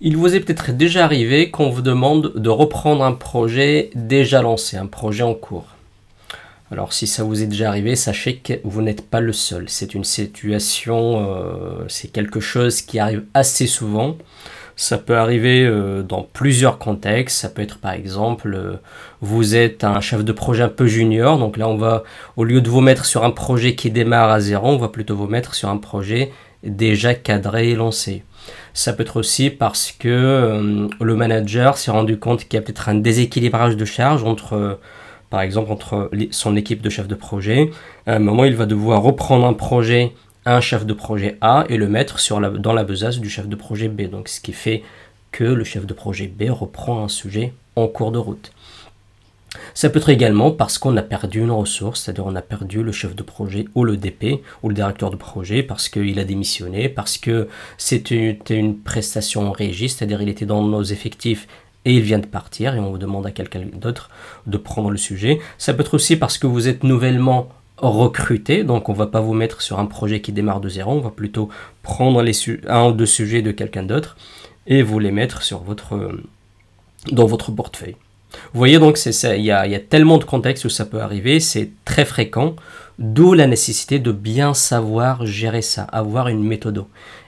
Il vous est peut-être déjà arrivé qu'on vous demande de reprendre un projet déjà lancé, un projet en cours. Alors si ça vous est déjà arrivé, sachez que vous n'êtes pas le seul. C'est une situation, euh, c'est quelque chose qui arrive assez souvent. Ça peut arriver euh, dans plusieurs contextes. Ça peut être par exemple, euh, vous êtes un chef de projet un peu junior. Donc là, on va, au lieu de vous mettre sur un projet qui démarre à zéro, on va plutôt vous mettre sur un projet déjà cadré et lancé. Ça peut être aussi parce que euh, le manager s'est rendu compte qu'il y a peut-être un déséquilibrage de charge entre, euh, par exemple, entre son équipe de chef de projet. À un moment, il va devoir reprendre un projet, un chef de projet A, et le mettre dans la besace du chef de projet B. Donc, ce qui fait que le chef de projet B reprend un sujet en cours de route. Ça peut être également parce qu'on a perdu une ressource, c'est-à-dire on a perdu le chef de projet ou le DP ou le directeur de projet parce qu'il a démissionné, parce que c'était une prestation en régie, c'est-à-dire il était dans nos effectifs et il vient de partir et on vous demande à quelqu'un d'autre de prendre le sujet. Ça peut être aussi parce que vous êtes nouvellement recruté, donc on va pas vous mettre sur un projet qui démarre de zéro, on va plutôt prendre un ou deux sujets de quelqu'un d'autre et vous les mettre sur votre, dans votre portefeuille. Vous voyez donc, il y, a, tellement de contextes où ça peut arriver, c'est très fréquent, d'où la nécessité de bien savoir gérer ça, avoir une méthode.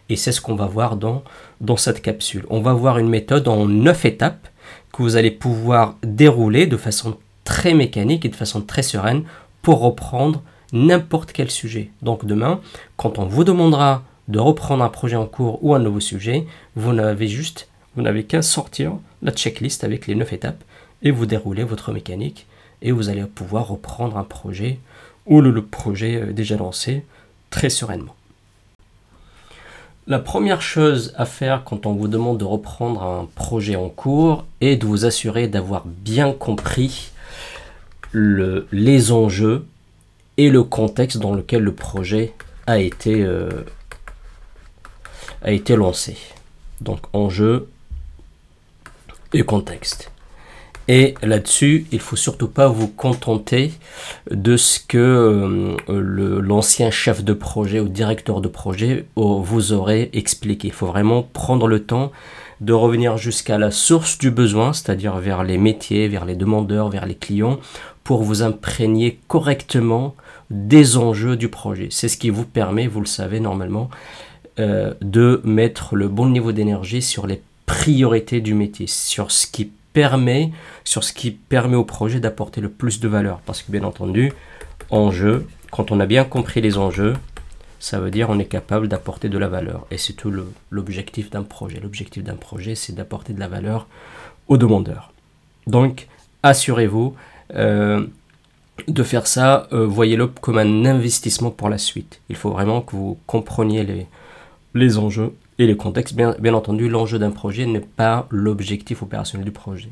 Et c'est ce qu'on va voir dans, dans cette capsule. On va voir une méthode en neuf étapes que vous allez pouvoir dérouler de façon très mécanique et de façon très sereine pour reprendre n'importe quel sujet. Donc demain, quand on vous demandera de reprendre un projet en cours ou un nouveau sujet, vous n'avez juste, vous n'avez qu'à sortir la checklist avec les neuf étapes vous déroulez votre mécanique et vous allez pouvoir reprendre un projet ou le, projet euh, déjà lancé très sereinement. La première chose à faire quand on vous demande de reprendre un projet en cours est de vous assurer d'avoir bien compris les enjeux et le contexte dans lequel le projet a été, euh, a été lancé. Donc enjeux et contexte. Et là-dessus, il faut surtout pas vous contenter de ce que euh, l'ancien chef de projet ou directeur de projet vous aurait expliqué. Il faut vraiment prendre le temps de revenir jusqu'à la source du besoin, c'est-à-dire vers les métiers, vers les demandeurs, vers les clients, pour vous imprégner correctement des enjeux du projet. C'est ce qui vous permet, vous le savez normalement, euh, de mettre le bon niveau d'énergie sur les priorités du métier, sur ce qui permet, sur ce qui permet au projet d'apporter le plus de valeur. Parce que bien entendu, enjeu, quand on a bien compris les enjeux, ça veut dire on est capable d'apporter de la valeur. Et c'est tout l'objectif d'un projet. L'objectif d'un projet, c'est d'apporter de la valeur aux demandeurs. Donc, assurez-vous euh, de faire ça, euh, voyez-le comme un investissement pour la suite. Il faut vraiment que vous compreniez les, les enjeux et le contexte, bien, entendu, l'enjeu d'un projet n'est pas l'objectif opérationnel du projet.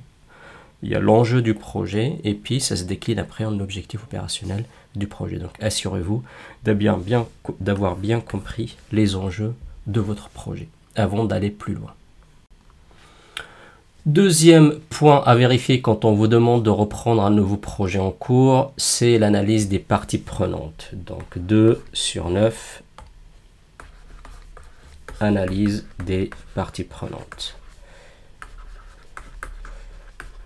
Il y a l'enjeu du projet et puis ça se décline après en objectif opérationnel du projet. Donc assurez-vous d'avoir bien, bien compris les enjeux de votre projet avant d'aller plus loin. Deuxième point à vérifier quand on vous demande de reprendre un nouveau projet en cours, c'est l'analyse des parties prenantes. Donc 2 sur 9 analyse des parties prenantes.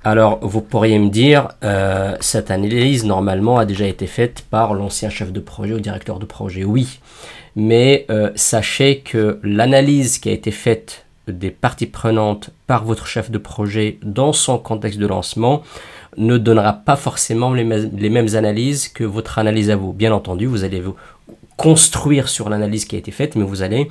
Alors, vous pourriez me dire, euh, cette analyse, normalement, a déjà été faite par l'ancien chef de projet ou directeur de projet. Oui, mais euh, sachez que l'analyse qui a été faite des parties prenantes par votre chef de projet dans son contexte de lancement ne donnera pas forcément les, les mêmes analyses que votre analyse à vous. Bien entendu, vous allez vous construire sur l'analyse qui a été faite, mais vous allez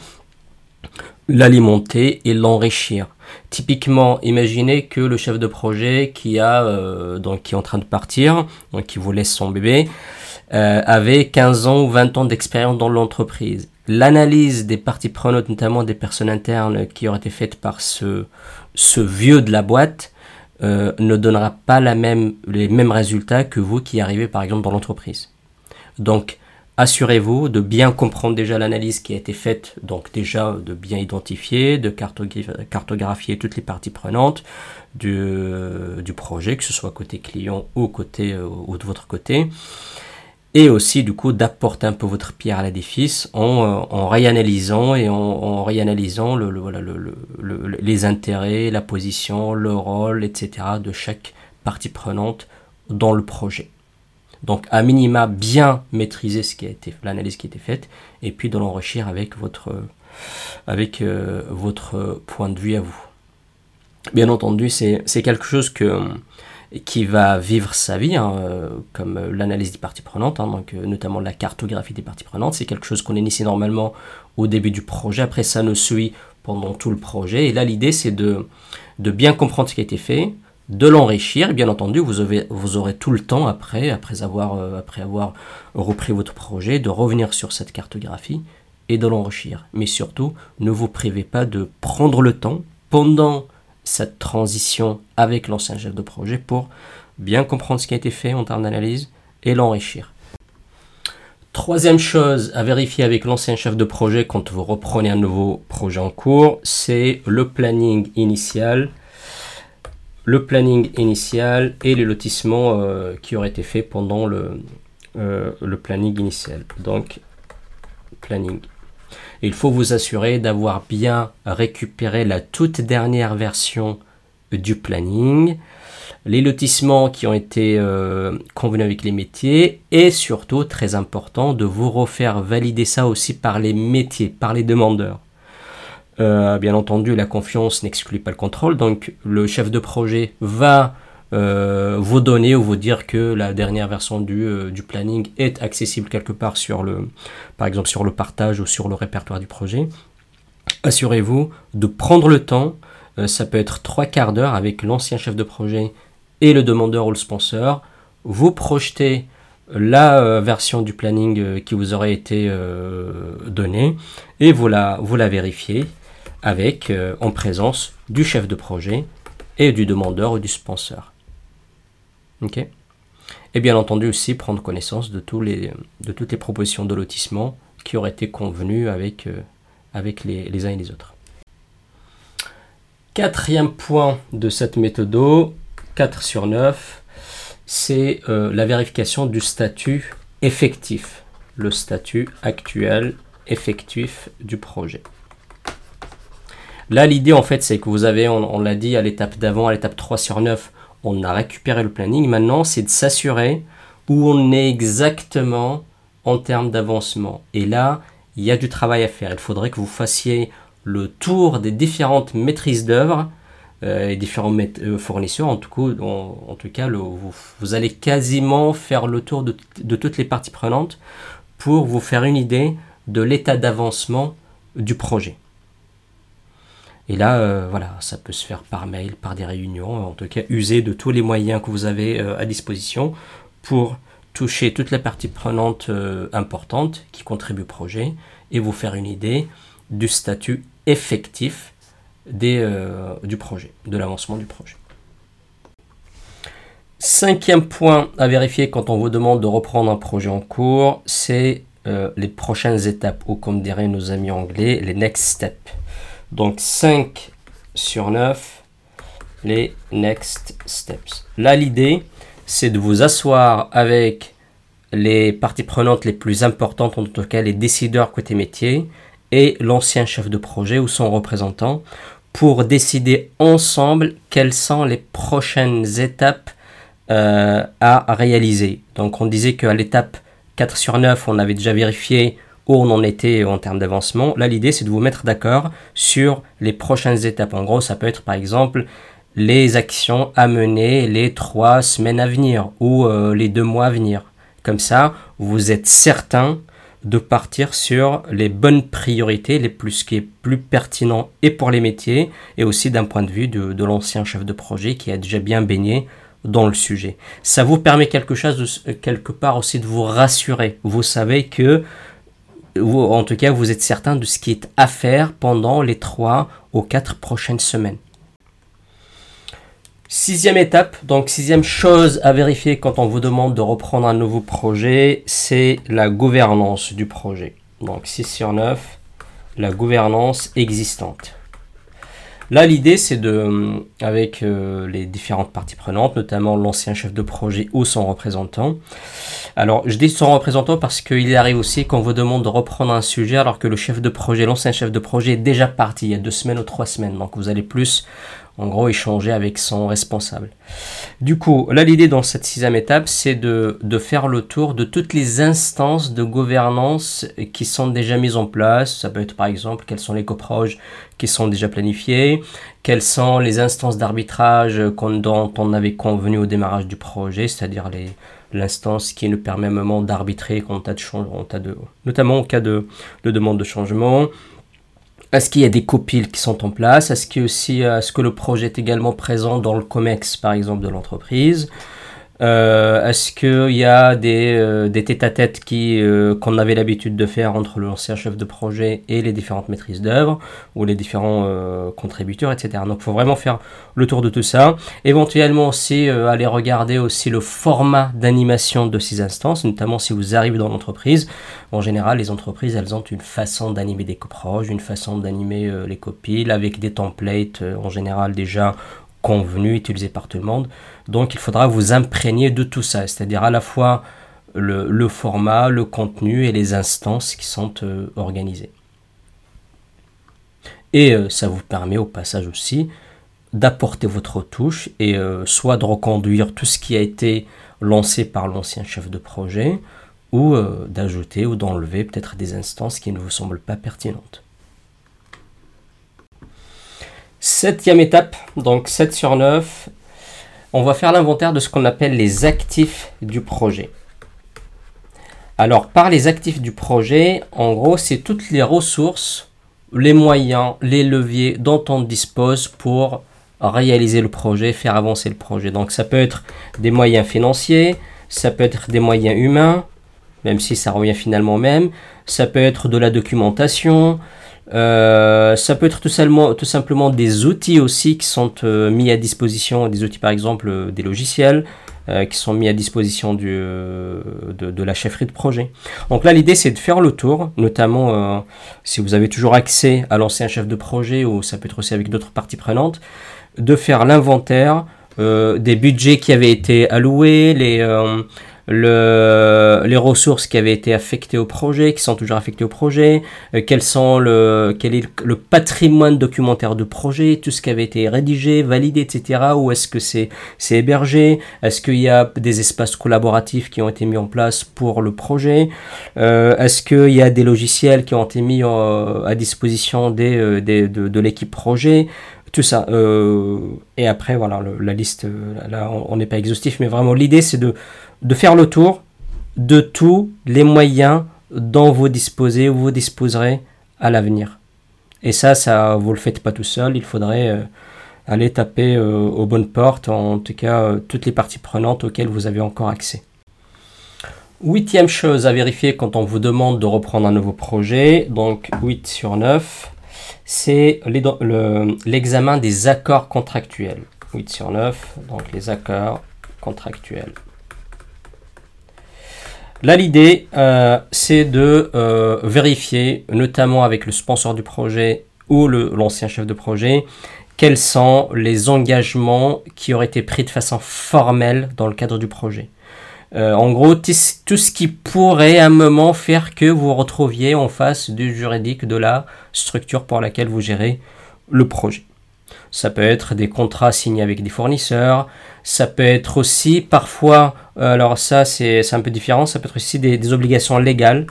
l'alimenter et l'enrichir. Typiquement, imaginez que le chef de projet qui a euh, donc qui est en train de partir, qui vous laisse son bébé, euh, avait 15 ans ou 20 ans d'expérience dans l'entreprise. L'analyse des parties prenantes, notamment des personnes internes qui auraient été faites par ce, ce vieux de la boîte, euh, ne donnera pas la même, les mêmes résultats que vous qui arrivez par exemple dans l'entreprise. Donc, Assurez-vous de bien comprendre déjà l'analyse qui a été faite, donc déjà de bien identifier, de cartographier toutes les parties prenantes du, projet, que ce soit côté client ou côté ou de votre côté. et aussi du coup d'apporter un peu votre pierre à l'édifice en, en, réanalysant et en, réanalysant le, le, les intérêts, la position, le rôle, etc. de chaque partie prenante dans le projet. Donc à minima bien maîtriser ce qui a été l'analyse qui a été faite et puis de l'enrichir avec votre avec euh, votre point de vue à vous. Bien entendu, c'est quelque chose qui va vivre sa vie, hein, euh, comme l'analyse des parties prenantes, hein, donc, euh, notamment la cartographie des parties prenantes. C'est quelque chose qu'on initie normalement au début du projet. Après, ça nous suit pendant tout le projet. Et là, l'idée, c'est de bien comprendre ce qui a été fait, de l'enrichir. Bien entendu, vous, aurez tout le temps après, après avoir, après avoir repris votre projet, de revenir sur cette cartographie et de l'enrichir. Mais surtout, ne vous privez pas de prendre le temps pendant cette transition avec l'ancien chef de projet pour bien comprendre ce qui a été fait en termes d'analyse et l'enrichir. Troisième chose à vérifier avec l'ancien chef de projet quand vous reprenez un nouveau projet en cours, c'est le planning initial. Le planning initial et les lotissements euh, qui auraient été faits pendant le, euh, le planning initial. Donc, planning il faut vous assurer d'avoir bien récupéré la toute dernière version du planning, les lotissements qui ont été euh, convenus avec les métiers et surtout, très important, de vous refaire valider ça aussi par les métiers, par les demandeurs. Euh, bien entendu, la confiance n'exclut pas le contrôle, donc le chef de projet va euh, vous donner ou vous dire que la dernière version du, euh, du, planning est accessible quelque part sur le, par exemple sur le partage ou sur le répertoire du projet. Assurez-vous de prendre le temps, ça peut être trois quarts d'heure avec l'ancien chef de projet et le demandeur ou le sponsor. Vous projetez la version du planning qui vous aurait été donnée et vous la, vous la vérifiez avec en présence du chef de projet et du demandeur ou du sponsor. Ok Et bien entendu aussi prendre connaissance de, tous les, de toutes les propositions de lotissement qui auraient été convenues avec, euh, avec les, les uns et les autres. Quatrième point de cette méthode, 4 sur 9, c'est euh, la vérification du statut effectif, le statut actuel effectif du projet. Là, l'idée en fait, c'est que vous avez, on, l'a dit à l'étape d'avant, à l'étape 3 sur 9, on a récupéré le planning. Maintenant, c'est de s'assurer où on est exactement en termes d'avancement. Et là, il y a du travail à faire. Il faudrait que vous fassiez le tour des différentes maîtrises d'œuvre euh, et différents euh, fournisseurs. En tout cas, vous, allez quasiment faire le tour de toutes les parties prenantes pour vous faire une idée de l'état d'avancement du projet. Et là, euh, voilà, ça peut se faire par mail, par des réunions, en tout cas, user de tous les moyens que vous avez euh, à disposition pour toucher toutes les parties prenantes euh, importantes qui contribuent au projet et vous faire une idée du statut effectif du projet, de l'avancement du projet. Cinquième point à vérifier quand on vous demande de reprendre un projet en cours, c'est les prochaines étapes, ou comme diraient nos amis anglais, les next steps. Donc 5 sur 9, les next steps. Là, l'idée, c'est de vous asseoir avec les parties prenantes les plus importantes, en tout cas les décideurs côté métier, et l'ancien chef de projet ou son représentant, pour décider ensemble quelles sont les prochaines étapes euh, à réaliser. Donc on disait qu'à l'étape 4 sur 9, on avait déjà vérifié où on en était en termes d'avancement. Là, l'idée, c'est de vous mettre d'accord sur les prochaines étapes. En gros, ça peut être par exemple les actions à mener les trois semaines à venir ou euh, les deux mois à venir. Comme ça, vous êtes certain de partir sur les bonnes priorités, les plus, ce qui est plus pertinent et pour les métiers et aussi d'un point de vue de, de l'ancien chef de projet qui a déjà bien baigné dans le sujet. Ça vous permet quelque chose de, quelque part aussi de vous rassurer. Vous savez que en tout cas vous êtes certain de ce qui est à faire pendant les 3 ou 4 prochaines semaines. Sixième étape, donc sixième chose à vérifier quand on vous demande de reprendre un nouveau projet, c'est la gouvernance du projet. Donc 6 sur 9, la gouvernance existante. Là, l'idée, c'est de, avec euh, les différentes parties prenantes, notamment l'ancien chef de projet ou son représentant, Alors, je dis son représentant parce qu'il arrive aussi qu'on vous demande de reprendre un sujet alors que le chef de projet, l'ancien chef de projet est déjà parti il y a deux semaines ou trois semaines. Donc, vous allez plus, en gros, échanger avec son responsable. Du coup, là, l'idée dans cette sixième étape, c'est de, de, faire le tour de toutes les instances de gouvernance qui sont déjà mises en place. Ça peut être, par exemple, quels sont les coproges qui sont déjà planifiés, quelles sont les instances d'arbitrage dont on avait convenu au démarrage du projet, c'est-à-dire les l'instance qui nous permet à moment d'arbitrer en changement, de, notamment en cas de, de demande de changement. Est-ce qu'il y a des copiles qui sont en place? Est-ce que, aussi, est-ce que le projet est également présent dans le COMEX, par exemple, de l'entreprise? Euh, Est-ce qu'il y a des, euh, des tête-à-tête euh, qu'on avait l'habitude de faire entre l'ancien chef de projet et les différentes maîtrises d'œuvre ou les différents euh, contributeurs, etc. Donc il faut vraiment faire le tour de tout ça. Éventuellement aussi aller regarder aussi le format d'animation de ces instances, notamment si vous arrivez dans l'entreprise. En général, les entreprises, elles ont une façon d'animer des coproges, une façon d'animer les copiles avec des templates en général déjà convenu, utilisé par tout le monde. Donc il faudra vous imprégner de tout ça, c'est-à-dire à la fois le, format, le contenu et les instances qui sont euh, organisées. Et euh, ça vous permet au passage aussi d'apporter votre touche et euh, soit de reconduire tout ce qui a été lancé par l'ancien chef de projet ou d'ajouter ou d'enlever peut-être des instances qui ne vous semblent pas pertinentes. Septième étape, donc 7 sur 9, on va faire l'inventaire de ce qu'on appelle les actifs du projet. Alors, par les actifs du projet, en gros, c'est toutes les ressources, les moyens, les leviers dont on dispose pour réaliser le projet, faire avancer le projet. Donc, ça peut être des moyens financiers, ça peut être des moyens humains, même si ça revient finalement même, ça peut être de la documentation, euh, ça peut être tout simplement, des outils aussi qui sont euh, mis à disposition, des outils par exemple euh, des logiciels qui sont mis à disposition du, de, de, la chefferie de projet. Donc là l'idée c'est de faire le tour, notamment si vous avez toujours accès à l'ancien chef de projet ou ça peut être aussi avec d'autres parties prenantes, de faire l'inventaire des budgets qui avaient été alloués, les le, les ressources qui avaient été affectées au projet, qui sont toujours affectées au projet, euh, quels sont le, quel est le patrimoine documentaire de projet, tout ce qui avait été rédigé, validé, etc. Où est-ce que c'est c'est hébergé? Est-ce qu'il y a des espaces collaboratifs qui ont été mis en place pour le projet? Euh, Est-ce qu'il y a des logiciels qui ont été mis euh, à disposition des, des de, de l'équipe projet? Tout ça. Euh, et après, voilà, la liste, là, on n'est pas exhaustif, mais vraiment, l'idée, c'est de, de faire le tour de tous les moyens dont vous disposez ou vous disposerez à l'avenir. Et ça, ça vous le faites pas tout seul, il faudrait euh, aller taper euh, aux bonnes portes, en tout cas toutes les parties prenantes auxquelles vous avez encore accès. Huitième chose à vérifier quand on vous demande de reprendre un nouveau projet, donc 8 sur 9, c'est l'examen des accords contractuels. 8 sur 9, donc les accords contractuels. Là, l'idée, euh, c'est de euh, vérifier, notamment avec le sponsor du projet ou l'ancien chef de projet, quels sont les engagements qui auraient été pris de façon formelle dans le cadre du projet. Euh, en gros, tout ce qui pourrait à un moment faire que vous retrouviez en face du juridique de la structure pour laquelle vous gérez le projet. Ça peut être des contrats signés avec des fournisseurs, ça peut être aussi parfois, euh, alors ça c'est un peu différent, ça peut être aussi des, obligations légales,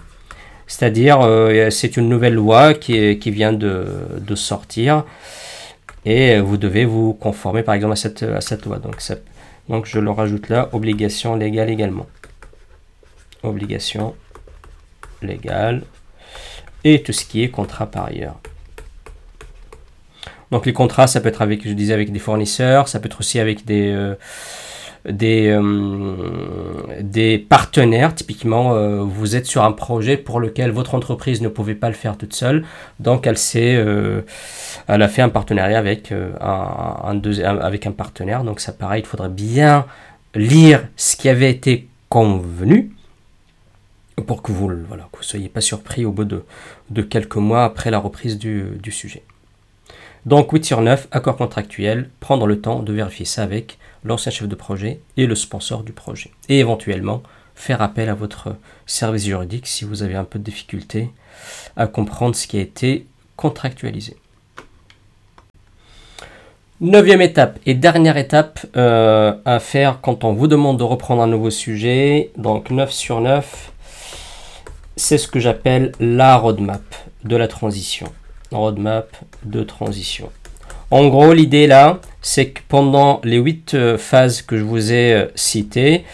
c'est-à-dire euh, c'est une nouvelle loi qui, qui vient de, de, sortir et vous devez vous conformer par exemple à cette, à cette loi. Donc donc je le rajoute là, obligation légale également. Obligation légale. Et tout ce qui est contrat par ailleurs. Donc les contrats, ça peut être avec, je disais, avec des fournisseurs, ça peut être aussi avec des, euh, euh, partenaires. Typiquement, euh, vous êtes sur un projet pour lequel votre entreprise ne pouvait pas le faire toute seule. Donc, elle, elle a fait un partenariat avec, un, partenaire. Donc, ça pareil, il faudrait bien lire ce qui avait été convenu pour que vous ne voilà, soyez pas surpris au bout de, quelques mois après la reprise du sujet. Donc 8 sur 9, accord contractuel, prendre le temps de vérifier ça avec l'ancien chef de projet et le sponsor du projet. Et éventuellement faire appel à votre service juridique si vous avez un peu de difficulté à comprendre ce qui a été contractualisé. Neuvième étape et dernière étape euh, à faire quand on vous demande de reprendre un nouveau sujet, donc 9 sur 9, c'est ce que j'appelle la roadmap de la transition. Roadmap de transition. En gros, l'idée là, c'est que pendant les 8 euh, phases que je vous ai euh, citées,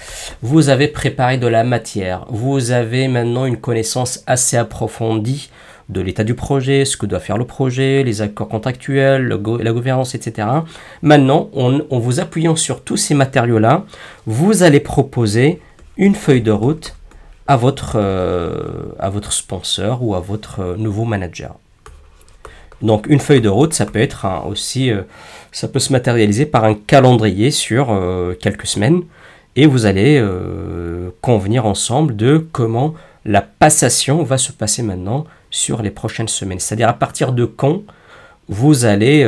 vous avez préparé de la matière. Vous avez maintenant une connaissance assez approfondie de l'état du projet, ce que doit faire le projet, les accords contractuels, la gouvernance, etc. Maintenant, en, vous appuyant sur tous ces matériaux-là, vous allez proposer une feuille de route à votre, euh, à votre sponsor ou à votre nouveau manager. Donc une feuille de route, ça peut être aussi, euh, ça peut se matérialiser par un calendrier sur euh, quelques semaines, et vous allez euh, convenir ensemble de comment la passation va se passer maintenant sur les prochaines semaines. C'est-à-dire à partir de quand vous allez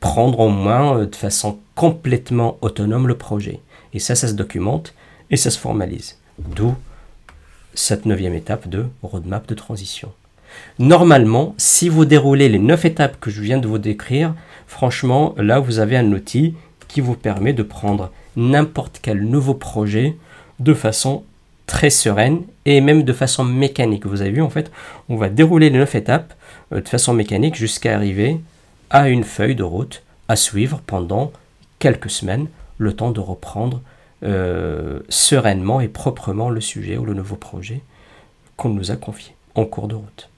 prendre en main de façon complètement autonome le projet. Et ça, ça se documente et ça se formalise. D'où cette neuvième étape de roadmap de transition. Normalement, si vous déroulez les 9 étapes que je viens de vous décrire, franchement, là, vous avez un outil qui vous permet de prendre n'importe quel nouveau projet de façon très sereine et même de façon mécanique. Vous avez vu, en fait, on va dérouler les 9 étapes euh, de façon mécanique jusqu'à arriver à une feuille de route à suivre pendant quelques semaines, le temps de reprendre euh, sereinement et proprement le sujet ou le nouveau projet qu'on nous a confié en cours de route.